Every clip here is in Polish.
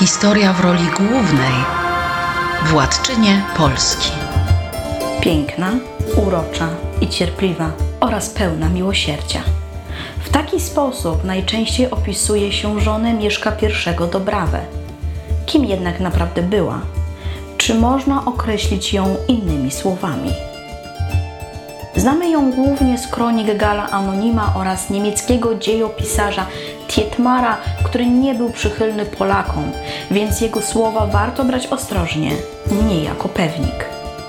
Historia w roli głównej władczynie Polski. Piękna, urocza i cierpliwa oraz pełna miłosierdzia. W taki sposób najczęściej opisuje się żonę Mieszka I Dobrawę. Kim jednak naprawdę była? Czy można określić ją innymi słowami? Znamy ją głównie z kronik Gala Anonima oraz niemieckiego dziejopisarza Tietmara, który nie był przychylny Polakom, więc jego słowa warto brać ostrożnie, nie jako pewnik.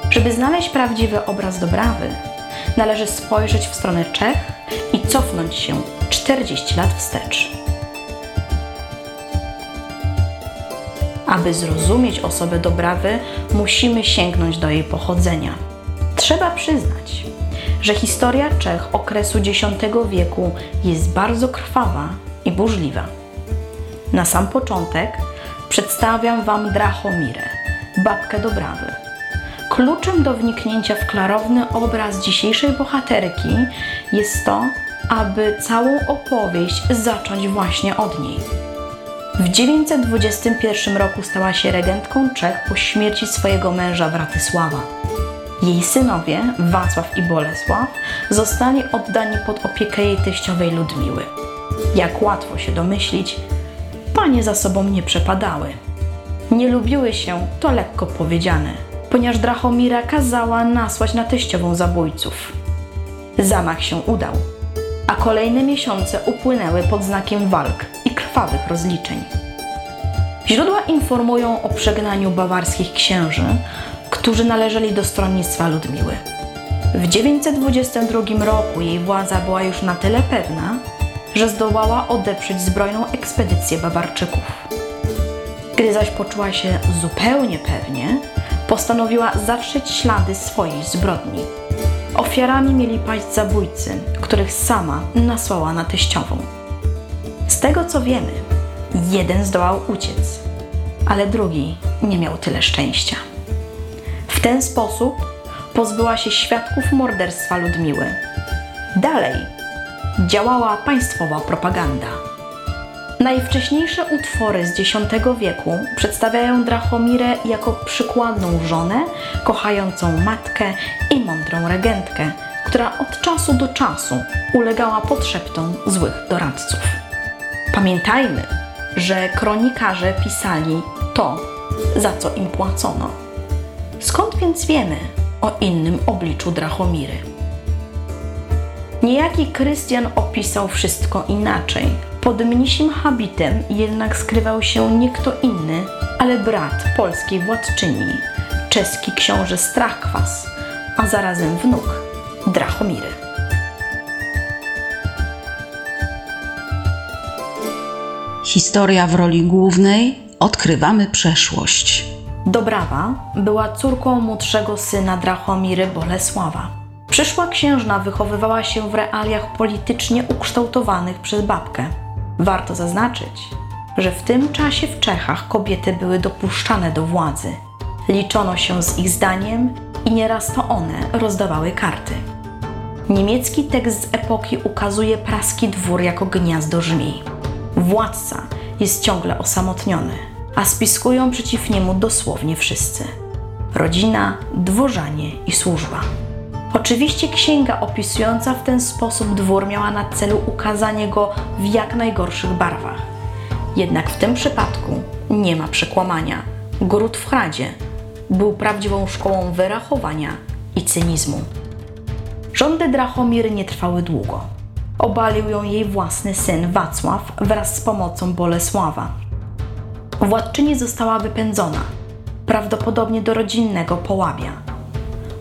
Żeby znaleźć prawdziwy obraz Dobrawy, należy spojrzeć w stronę Czech i cofnąć się 40 lat wstecz. Aby zrozumieć osobę Dobrawy, musimy sięgnąć do jej pochodzenia. Trzeba przyznać, że historia Czech okresu X wieku jest bardzo krwawa i burzliwa. Na sam początek przedstawiam Wam Drachomirę, babkę Dobrawy. Kluczem do wniknięcia w klarowny obraz dzisiejszej bohaterki jest to, aby całą opowieść zacząć właśnie od niej. W 921 roku stała się regentką Czech po śmierci swojego męża Wratysława. Jej synowie, Wacław i Bolesław, zostali oddani pod opiekę jej teściowej Ludmiły. Jak łatwo się domyślić, panie za sobą nie przepadały. Nie lubiły się, to lekko powiedziane, ponieważ Drachomira kazała nasłać na teściową zabójców. Zamach się udał, a kolejne miesiące upłynęły pod znakiem walk i krwawych rozliczeń. Źródła informują o przegnaniu bawarskich księży, którzy należeli do stronnictwa Ludmiły. W 922 roku jej władza była już na tyle pewna, że zdołała odeprzeć zbrojną ekspedycję Bawarczyków. Gdy zaś poczuła się zupełnie pewnie, postanowiła zatrzeć ślady swojej zbrodni. Ofiarami mieli paść zabójcy, których sama nasłała na teściową. Z tego co wiemy, jeden zdołał uciec, ale drugi nie miał tyle szczęścia. W ten sposób pozbyła się świadków morderstwa Ludmiły. Dalej działała państwowa propaganda. Najwcześniejsze utwory z X wieku przedstawiają Drachomirę jako przykładną żonę, kochającą matkę i mądrą regentkę, która od czasu do czasu ulegała podszeptom złych doradców. Pamiętajmy, że kronikarze pisali to, za co im płacono. Skąd więc wiemy o innym obliczu Drachomiry? Niejaki Krystian opisał wszystko inaczej. Pod mnisim habitem jednak skrywał się nie kto inny, ale brat polskiej władczyni, czeski książę Strachkwas, a zarazem wnuk Drachomiry. Historia w roli głównej odkrywamy przeszłość. Dobrawa była córką młodszego syna Drachomiry Bolesława. Przyszła księżna wychowywała się w realiach politycznie ukształtowanych przez babkę. Warto zaznaczyć, że w tym czasie w Czechach kobiety były dopuszczane do władzy. Liczono się z ich zdaniem i nieraz to one rozdawały karty. Niemiecki tekst z epoki ukazuje praski dwór jako gniazdo żmij. Władca jest ciągle osamotniony, a spiskują przeciw niemu dosłownie wszyscy: rodzina, dworzanie i służba. Oczywiście księga opisująca w ten sposób dwór miała na celu ukazanie go w jak najgorszych barwach. Jednak w tym przypadku nie ma przekłamania. Gród w Hradzie był prawdziwą szkołą wyrachowania i cynizmu. Rządy Drachomiry nie trwały długo. Obalił ją jej własny syn Wacław wraz z pomocą Bolesława. Władczyni została wypędzona, prawdopodobnie do rodzinnego Połabia.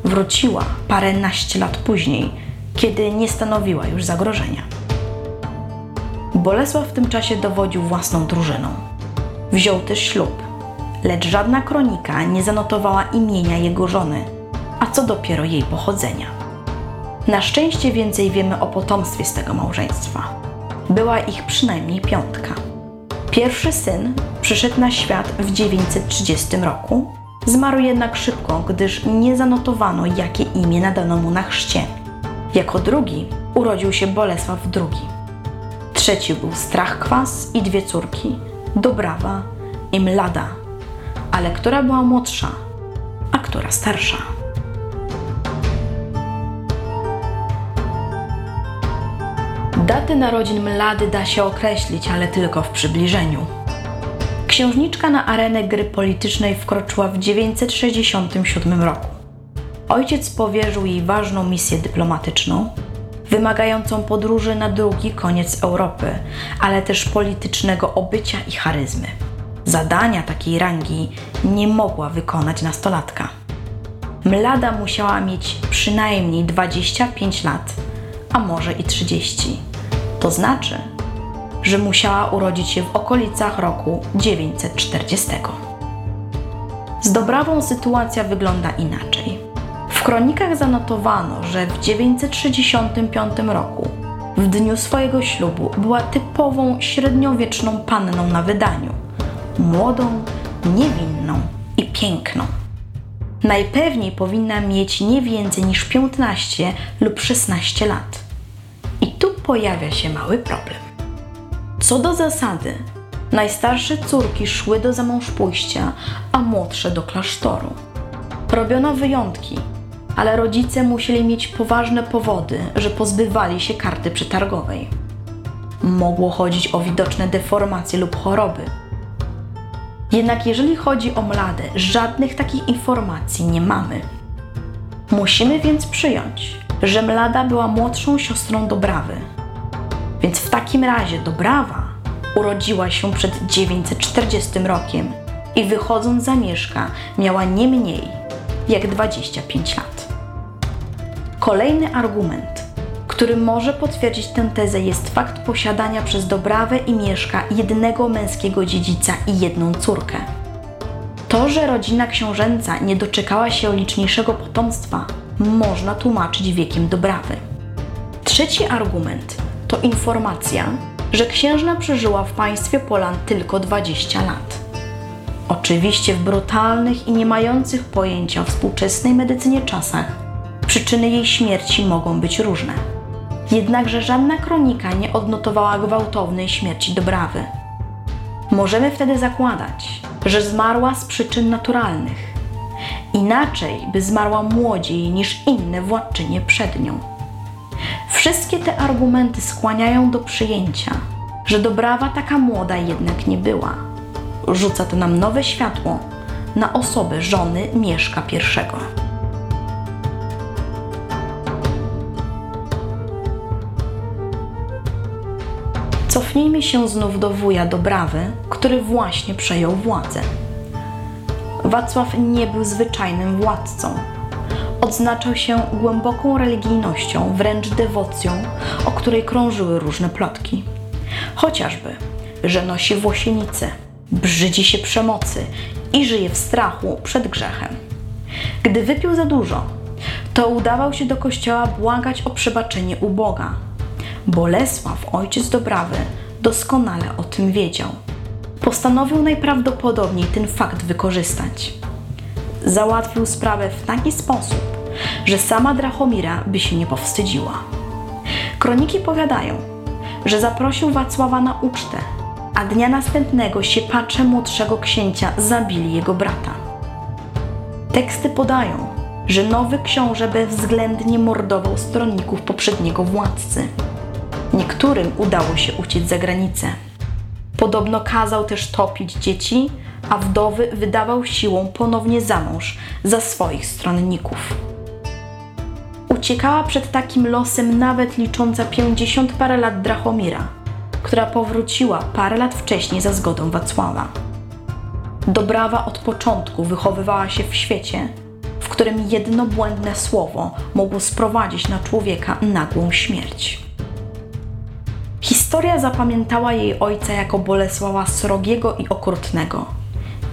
Wróciła paręnaście lat później, kiedy nie stanowiła już zagrożenia. Bolesław w tym czasie dowodził własną drużyną. Wziął też ślub, lecz żadna kronika nie zanotowała imienia jego żony, a co dopiero jej pochodzenia. Na szczęście więcej wiemy o potomstwie z tego małżeństwa. Była ich przynajmniej piątka. Pierwszy syn przyszedł na świat w 930 roku, zmarł jednak szybko, gdyż nie zanotowano, jakie imię nadano mu na chrzcie. Jako drugi urodził się Bolesław II. Trzeci był Strachkwas i dwie córki, Dobrawa i Mlada, ale która była młodsza, a która starsza. Daty narodzin Mlady da się określić, ale tylko w przybliżeniu. Księżniczka na arenę gry politycznej wkroczyła w 967 roku. Ojciec powierzył jej ważną misję dyplomatyczną, wymagającą podróży na drugi koniec Europy, ale też politycznego obycia i charyzmy. Zadania takiej rangi nie mogła wykonać nastolatka. Mlada musiała mieć przynajmniej 25 lat, a może i 30. To znaczy, że musiała urodzić się w okolicach roku 940. Z Dobrawą sytuacja wygląda inaczej. W kronikach zanotowano, że w 965 roku, w dniu swojego ślubu, była typową średniowieczną panną na wydaniu młodą, niewinną i piękną. Najpewniej powinna mieć nie więcej niż 15 lub 16 lat. I tu pojawia się mały problem. Co do zasady, najstarsze córki szły do zamążpójścia, a młodsze do klasztoru. Robiono wyjątki, ale rodzice musieli mieć poważne powody, że pozbywali się karty przetargowej. Mogło chodzić o widoczne deformacje lub choroby. Jednak jeżeli chodzi o mladę, żadnych takich informacji nie mamy. Musimy więc przyjąć, że Mlada była młodszą siostrą Dobrawy. Więc w takim razie Dobrawa urodziła się przed 940 rokiem i wychodząc za mieszka miała nie mniej jak 25 lat. Kolejny argument, który może potwierdzić tę tezę, jest fakt posiadania przez Dobrawę i Mieszka jednego męskiego dziedzica i jedną córkę. To, że rodzina książęca nie doczekała się liczniejszego potomstwa, można tłumaczyć wiekiem Dobrawy. Trzeci argument to informacja, że księżna przeżyła w państwie Polan tylko 20 lat. Oczywiście w brutalnych i nie mających pojęcia o współczesnej medycynie czasach przyczyny jej śmierci mogą być różne. Jednakże żadna kronika nie odnotowała gwałtownej śmierci Dobrawy. Możemy wtedy zakładać, że zmarła z przyczyn naturalnych. Inaczej by zmarła młodziej niż inne władczynie przed nią. Wszystkie te argumenty skłaniają do przyjęcia, że Dobrawa taka młoda jednak nie była. Rzuca to nam nowe światło na osobę żony Mieszka I. Cofnijmy się znów do wuja Dobrawy, który właśnie przejął władzę. Wacław nie był zwyczajnym władcą. Odznaczał się głęboką religijnością, wręcz dewocją, o której krążyły różne plotki. Chociażby, że nosi włosienicę, brzydzi się przemocy i żyje w strachu przed grzechem. Gdy wypił za dużo, to udawał się do kościoła błagać o przebaczenie u Boga. Bolesław, ojciec Dobrawy, doskonale o tym wiedział. Postanowił najprawdopodobniej ten fakt wykorzystać. Załatwił sprawę w taki sposób, że sama Drachomira by się nie powstydziła. Kroniki powiadają, że zaprosił Wacława na ucztę, a dnia następnego siepacze młodszego księcia zabili jego brata. Teksty podają, że nowy książę bezwzględnie mordował stronników poprzedniego władcy. Niektórym udało się uciec za granicę. Podobno kazał też topić dzieci, a wdowy wydawał siłą ponownie za mąż za swoich stronników. Uciekała przed takim losem nawet licząca pięćdziesiąt parę lat Drachomira, która powróciła parę lat wcześniej za zgodą Wacława. Dobrawa od początku wychowywała się w świecie, w którym jedno błędne słowo mogło sprowadzić na człowieka nagłą śmierć. Historia zapamiętała jej ojca jako Bolesława srogiego i okrutnego.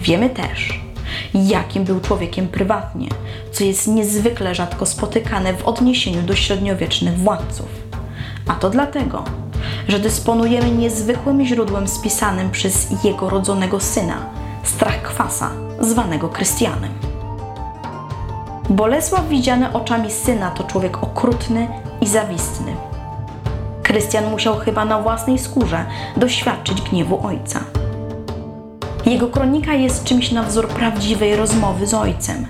Wiemy też, jakim był człowiekiem prywatnie, co jest niezwykle rzadko spotykane w odniesieniu do średniowiecznych władców. A to dlatego, że dysponujemy niezwykłym źródłem spisanym przez jego rodzonego syna, Strachkwasa, zwanego Krystianem. Bolesław widziany oczami syna to człowiek okrutny i zawistny. Krystian musiał chyba na własnej skórze doświadczyć gniewu ojca. Jego kronika jest czymś na wzór prawdziwej rozmowy z ojcem.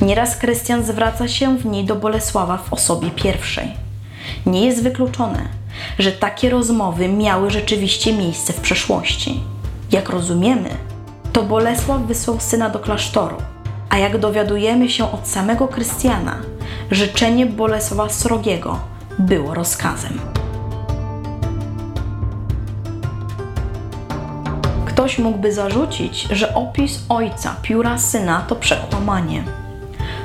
Nieraz Krystian zwraca się w niej do Bolesława w osobie pierwszej. Nie jest wykluczone, że takie rozmowy miały rzeczywiście miejsce w przeszłości. Jak rozumiemy, to Bolesław wysłał syna do klasztoru, a jak dowiadujemy się od samego Krystiana, życzenie Bolesława Srogiego było rozkazem. Ktoś mógłby zarzucić, że opis ojca pióra syna to przekłamanie.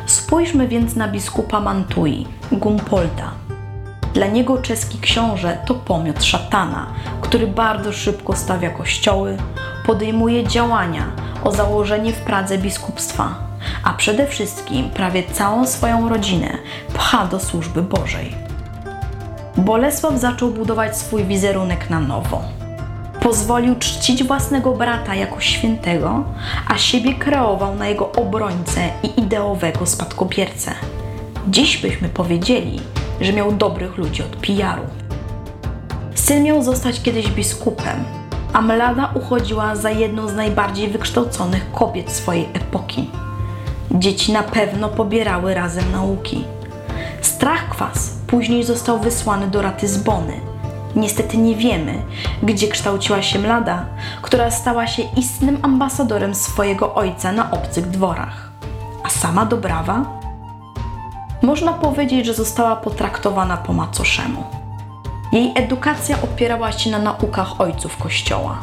Spójrzmy więc na biskupa Mantui, Gumpolda. Dla niego czeski książę to pomiot szatana, który bardzo szybko stawia kościoły, podejmuje działania o założenie w Pradze biskupstwa, a przede wszystkim prawie całą swoją rodzinę pcha do służby Bożej. Bolesław zaczął budować swój wizerunek na nowo. Pozwolił czcić własnego brata jako świętego, a siebie kreował na jego obrońcę i ideowego spadkobiercę. Dziś byśmy powiedzieli, że miał dobrych ludzi od PR-u. Syn miał zostać kiedyś biskupem, a Mlada uchodziła za jedną z najbardziej wykształconych kobiet swojej epoki. Dzieci na pewno pobierały razem nauki. Strachkwas później został wysłany do Ratyzbony. Niestety nie wiemy, gdzie kształciła się Mlada, która stała się istnym ambasadorem swojego ojca na obcych dworach. A sama Dobrawa? Można powiedzieć, że została potraktowana po macoszemu. Jej edukacja opierała się na naukach ojców Kościoła.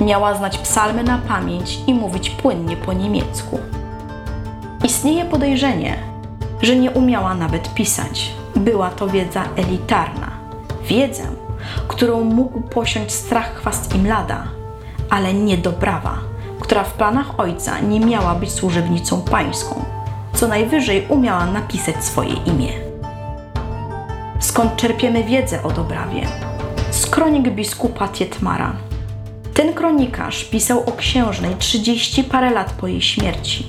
Miała znać psalmy na pamięć i mówić płynnie po niemiecku. Istnieje podejrzenie, że nie umiała nawet pisać. Była to wiedza elitarna. Wiedzę, którą mógł posiąść strach chwast Imlada, ale nie Dobrawa, która w planach ojca nie miała być służebnicą pańską. Co najwyżej umiała napisać swoje imię. Skąd czerpiemy wiedzę o Dobrawie? Z kronik biskupa Tietmara. Ten kronikarz pisał o księżnej 30 parę lat po jej śmierci.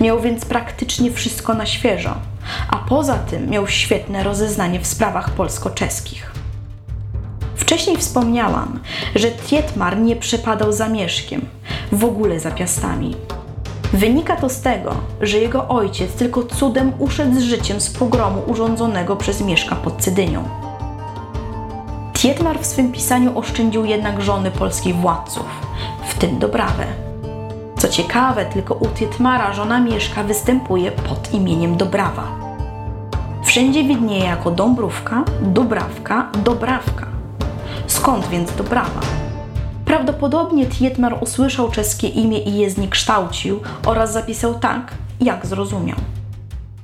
Miał więc praktycznie wszystko na świeżo, a poza tym miał świetne rozeznanie w sprawach polsko-czeskich. Wcześniej wspomniałam, że Tietmar nie przepadał za mieszkiem, w ogóle za piastami. Wynika to z tego, że jego ojciec tylko cudem uszedł z życiem z pogromu urządzonego przez Mieszka pod Cydynią. Tietmar w swym pisaniu oszczędził jednak żony polskich władców, w tym Dobrawę. Co ciekawe, tylko u Tietmara żona Mieszka występuje pod imieniem Dobrawa. Wszędzie widnieje jako Dąbrówka, Dubrawka, Dobrawka. Skąd więc Dobrawa? Prawdopodobnie Tietmar usłyszał czeskie imię i je zniekształcił oraz zapisał tak, jak zrozumiał.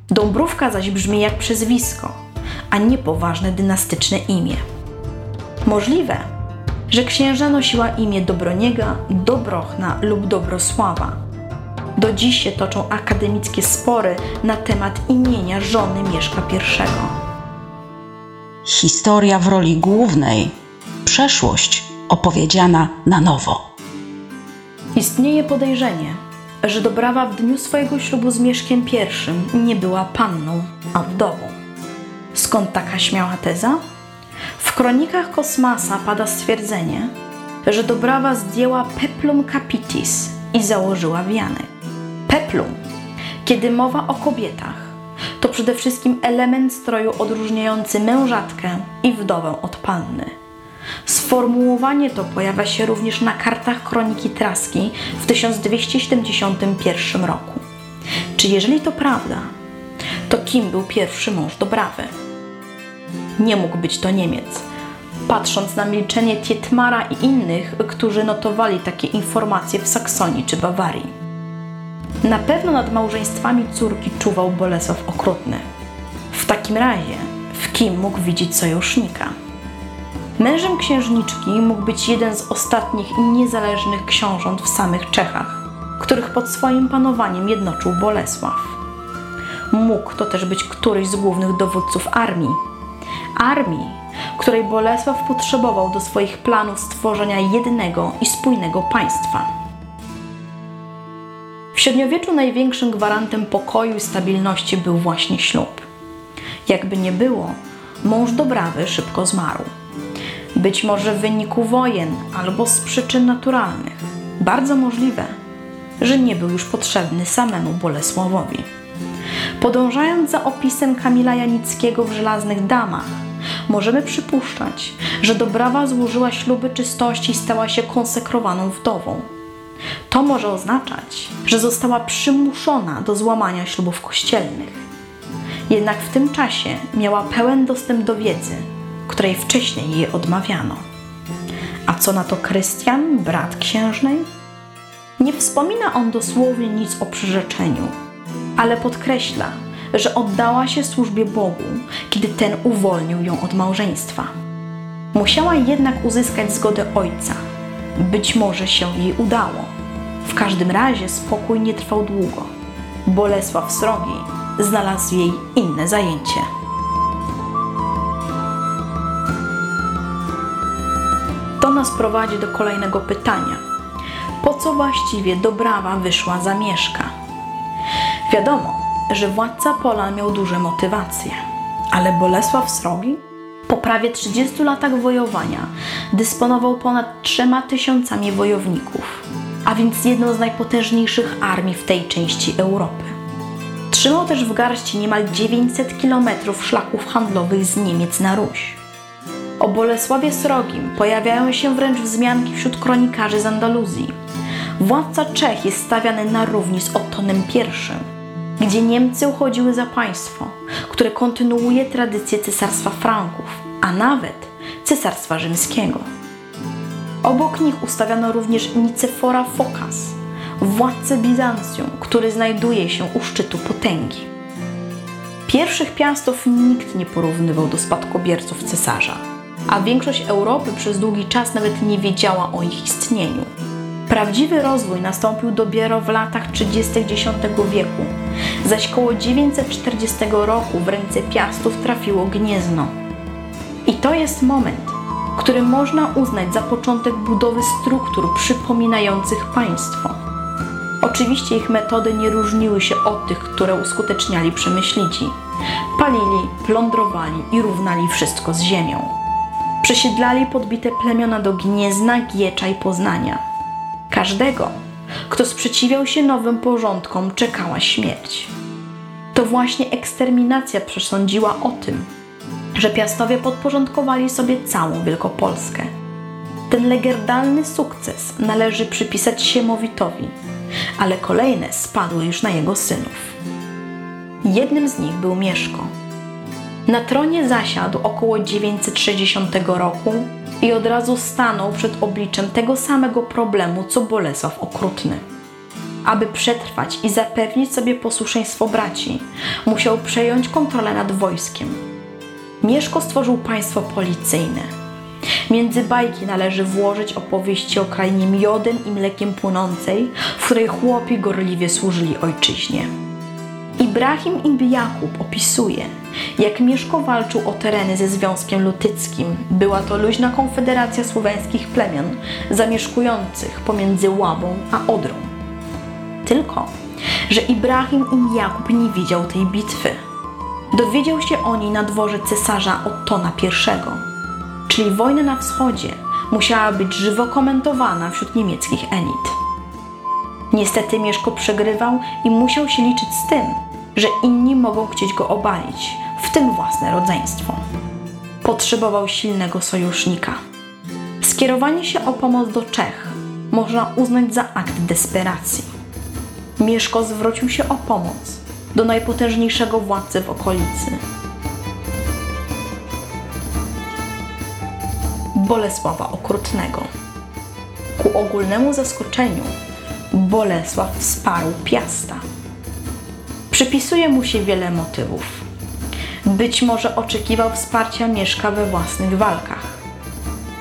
Dąbrówka zaś brzmi jak przezwisko, a nie poważne dynastyczne imię. Możliwe, że księżna nosiła imię Dobroniega, Dobrochna lub Dobrosława. Do dziś się toczą akademickie spory na temat imienia żony Mieszka I. Historia w roli głównej przeszłość opowiedziana na nowo. Istnieje podejrzenie, że Dobrawa w dniu swojego ślubu z Mieszkiem I nie była panną, a wdową. Skąd taka śmiała teza? W kronikach Kosmasa pada stwierdzenie, że Dobrawa zdjęła peplum capitis i założyła wianek. Peplum, kiedy mowa o kobietach, to przede wszystkim element stroju odróżniający mężatkę i wdowę od panny. Sformułowanie to pojawia się również na kartach kroniki Traski w 1271 roku. Czy jeżeli to prawda, to kim był pierwszy mąż Dobrawy? Nie mógł być to Niemiec. Patrząc na milczenie Tietmara i innych, którzy notowali takie informacje w Saksonii czy Bawarii. Na pewno nad małżeństwami córki czuwał Bolesław Okrutny. W takim razie, w kim mógł widzieć sojusznika? Mężem księżniczki mógł być jeden z ostatnich niezależnych książąt w samych Czechach, których pod swoim panowaniem jednoczył Bolesław. Mógł to też być któryś z głównych dowódców armii. Armii, której Bolesław potrzebował do swoich planów stworzenia jednego i spójnego państwa. W średniowieczu największym gwarantem pokoju i stabilności był właśnie ślub. Jakby nie było, mąż Dobrawy szybko zmarł być może w wyniku wojen albo z przyczyn naturalnych. bardzo możliwe, że nie był już potrzebny samemu Bolesławowi. Podążając za opisem Kamila Janickiego w Żelaznych Damach, możemy przypuszczać, że Dobrawa złożyła śluby czystości i stała się konsekrowaną wdową. To może oznaczać, że została przymuszona do złamania ślubów kościelnych. Jednak w tym czasie miała pełen dostęp do wiedzy, której wcześniej jej odmawiano. A co na to Krystian, brat księżnej? Nie wspomina on dosłownie nic o przyrzeczeniu, ale podkreśla, że oddała się służbie Bogu, kiedy ten uwolnił ją od małżeństwa. Musiała jednak uzyskać zgodę ojca. Być może się jej udało. W każdym razie spokój nie trwał długo. Bolesław Srogi znalazł jej inne zajęcie. Nas prowadzi do kolejnego pytania. Po co właściwie Dobrawa wyszła za Mieszka? Wiadomo, że władca Polan miał duże motywacje, ale Bolesław Srogi po prawie 30 latach wojowania dysponował ponad trzema tysiącami wojowników, a więc jedną z najpotężniejszych armii w tej części Europy. Trzymał też w garści niemal 900 kilometrów szlaków handlowych z Niemiec na Ruś. O Bolesławie Srogim pojawiają się wręcz wzmianki wśród kronikarzy z Andaluzji. Władca Czech jest stawiany na równi z Ottonem I, gdzie Niemcy uchodziły za państwo, które kontynuuje tradycję Cesarstwa Franków, a nawet Cesarstwa Rzymskiego. Obok nich ustawiano również Nicefora Fokas, władcę Bizancjum, który znajduje się u szczytu potęgi. Pierwszych piastów nikt nie porównywał do spadkobierców cesarza, a większość Europy przez długi czas nawet nie wiedziała o ich istnieniu. Prawdziwy rozwój nastąpił dopiero w latach 30. X wieku, zaś koło 940 roku w ręce Piastów trafiło Gniezno. I to jest moment, który można uznać za początek budowy struktur przypominających państwo. Oczywiście ich metody nie różniły się od tych, które uskuteczniali przemyślici. Palili, plądrowali i równali wszystko z ziemią. Przesiedlali podbite plemiona do Gniezna, Giecza i Poznania. Każdego, kto sprzeciwiał się nowym porządkom, czekała śmierć. To właśnie eksterminacja przesądziła o tym, że Piastowie podporządkowali sobie całą Wielkopolskę. Ten legendalny sukces należy przypisać Siemowitowi, ale kolejne spadły już na jego synów. Jednym z nich był Mieszko. Na tronie zasiadł około 960 roku i od razu stanął przed obliczem tego samego problemu co Bolesław Okrutny. Aby przetrwać i zapewnić sobie posłuszeństwo braci, musiał przejąć kontrolę nad wojskiem. Mieszko stworzył państwo policyjne. Między bajki należy włożyć opowieści o krainie miodem i mlekiem płynącej, w której chłopi gorliwie służyli ojczyźnie. Ibrahim ibn Jakub opisuje, jak Mieszko walczył o tereny ze Związkiem Lutyckim. Była to luźna konfederacja słoweńskich plemion zamieszkujących pomiędzy Łabą a Odrą. Tylko, że Ibrahim ibn Jakub nie widział tej bitwy. Dowiedział się o niej na dworze cesarza Ottona I, czyli wojna na wschodzie musiała być żywo komentowana wśród niemieckich elit. Niestety Mieszko przegrywał i musiał się liczyć z tym, że inni mogą chcieć go obalić, w tym własne rodzeństwo. Potrzebował silnego sojusznika. Skierowanie się o pomoc do Czech można uznać za akt desperacji. Mieszko zwrócił się o pomoc do najpotężniejszego władcy w okolicy. Bolesława Okrutnego. Ku ogólnemu zaskoczeniu Bolesław wsparł Piasta. Przypisuje mu się wiele motywów. Być może oczekiwał wsparcia Mieszka we własnych walkach.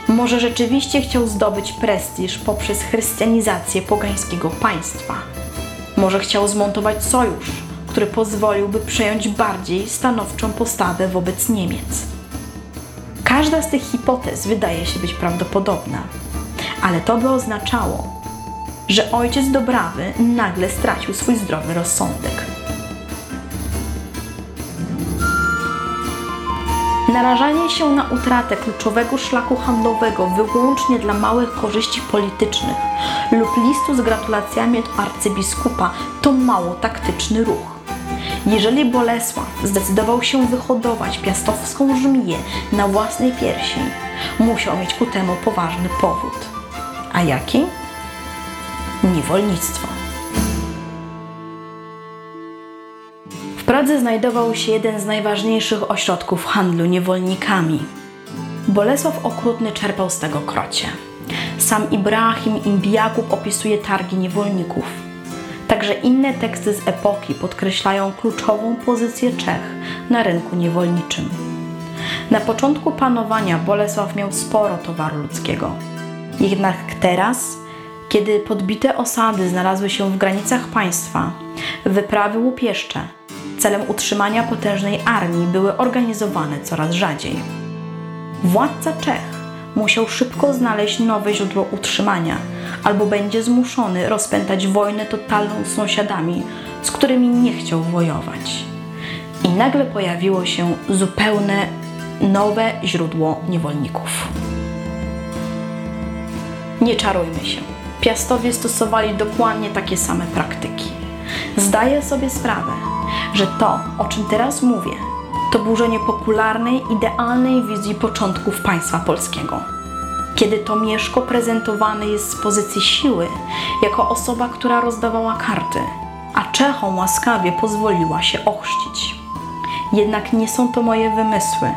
Może rzeczywiście chciał zdobyć prestiż poprzez chrystianizację pogańskiego państwa. Może chciał zmontować sojusz, który pozwoliłby przejąć bardziej stanowczą postawę wobec Niemiec. Każda z tych hipotez wydaje się być prawdopodobna, ale to by oznaczało, że ojciec Dobrawy nagle stracił swój zdrowy rozsądek. Narażanie się na utratę kluczowego szlaku handlowego wyłącznie dla małych korzyści politycznych lub listu z gratulacjami od arcybiskupa to mało taktyczny ruch. Jeżeli Bolesław zdecydował się wyhodować piastowską żmiję na własnej piersi, musiał mieć ku temu poważny powód. A jaki? Niewolnictwo. Pradze znajdował się jeden z najważniejszych ośrodków handlu niewolnikami. Bolesław Okrutny czerpał z tego krocie. Sam Ibrahim Imbiakub opisuje targi niewolników. Także inne teksty z epoki podkreślają kluczową pozycję Czech na rynku niewolniczym. Na początku panowania Bolesław miał sporo towaru ludzkiego. Jednak teraz, kiedy podbite osady znalazły się w granicach państwa, wyprawy łupieszcze celem utrzymania potężnej armii były organizowane coraz rzadziej. Władca Czech musiał szybko znaleźć nowe źródło utrzymania, albo będzie zmuszony rozpętać wojnę totalną z sąsiadami, z którymi nie chciał wojować. I nagle pojawiło się zupełne nowe źródło niewolników. Nie czarujmy się. Piastowie stosowali dokładnie takie same praktyki. Zdaję sobie sprawę, że to, o czym teraz mówię, to burzenie popularnej, idealnej wizji początków państwa polskiego. Kiedy to Mieszko prezentowany jest z pozycji siły, jako osoba, która rozdawała karty, a Czechom łaskawie pozwoliła się ochrzcić. Jednak nie są to moje wymysły,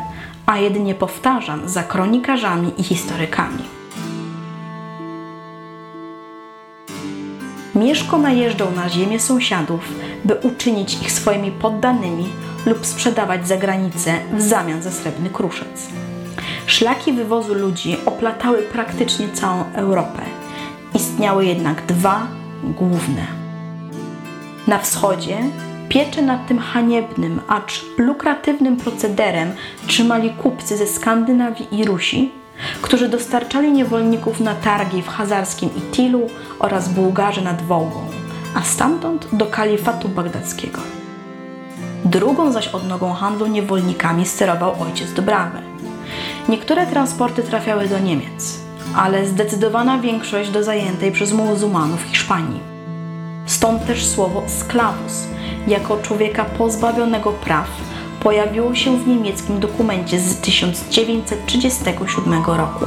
a jedynie powtarzam za kronikarzami i historykami. Mieszko najeżdżał na ziemię sąsiadów, by uczynić ich swoimi poddanymi lub sprzedawać za granicę w zamian za srebrny kruszec. Szlaki wywozu ludzi oplatały praktycznie całą Europę. Istniały jednak dwa główne. Na wschodzie pieczę nad tym haniebnym, acz lukratywnym procederem trzymali kupcy ze Skandynawii i Rusi, którzy dostarczali niewolników na targi w hazarskim Itilu oraz Bułgarzy nad Wołgą, a stamtąd do kalifatu bagdackiego. Drugą zaś odnogą handlu niewolnikami sterował ojciec Dobrawy. Niektóre transporty trafiały do Niemiec, ale zdecydowana większość do zajętej przez muzułmanów Hiszpanii. Stąd też słowo sklavus, jako człowieka pozbawionego praw, pojawiło się w niemieckim dokumencie z 1937 roku.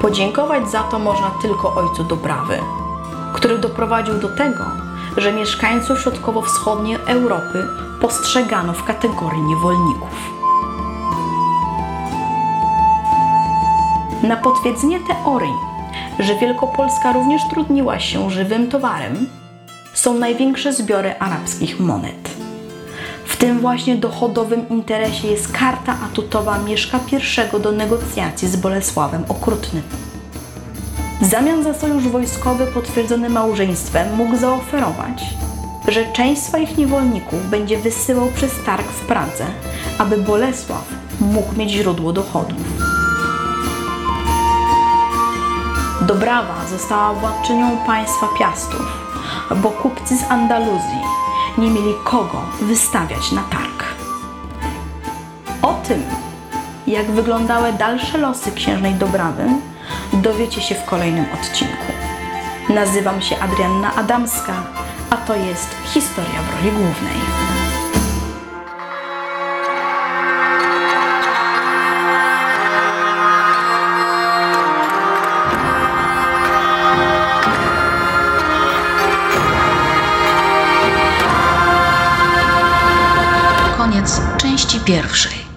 Podziękować za to można tylko ojcu Dobrawy, który doprowadził do tego, że mieszkańców środkowo-wschodniej Europy postrzegano w kategorii niewolników. Na potwierdzenie teorii, że Wielkopolska również trudniła się żywym towarem, są największe zbiory arabskich monet. Tym właśnie dochodowym interesie jest karta atutowa Mieszka I do negocjacji z Bolesławem Okrutnym. W zamian za sojusz wojskowy potwierdzony małżeństwem mógł zaoferować, że część swoich niewolników będzie wysyłał przez targ w Pradze, aby Bolesław mógł mieć źródło dochodów. Dobrawa została władczynią państwa Piastów, bo kupcy z Andaluzji nie mieli kogo wystawiać na targ. O tym, jak wyglądały dalsze losy księżnej Dobrawy, dowiecie się w kolejnym odcinku. Nazywam się Adrianna Adamska, a to jest historia w roli głównej. Części pierwszej.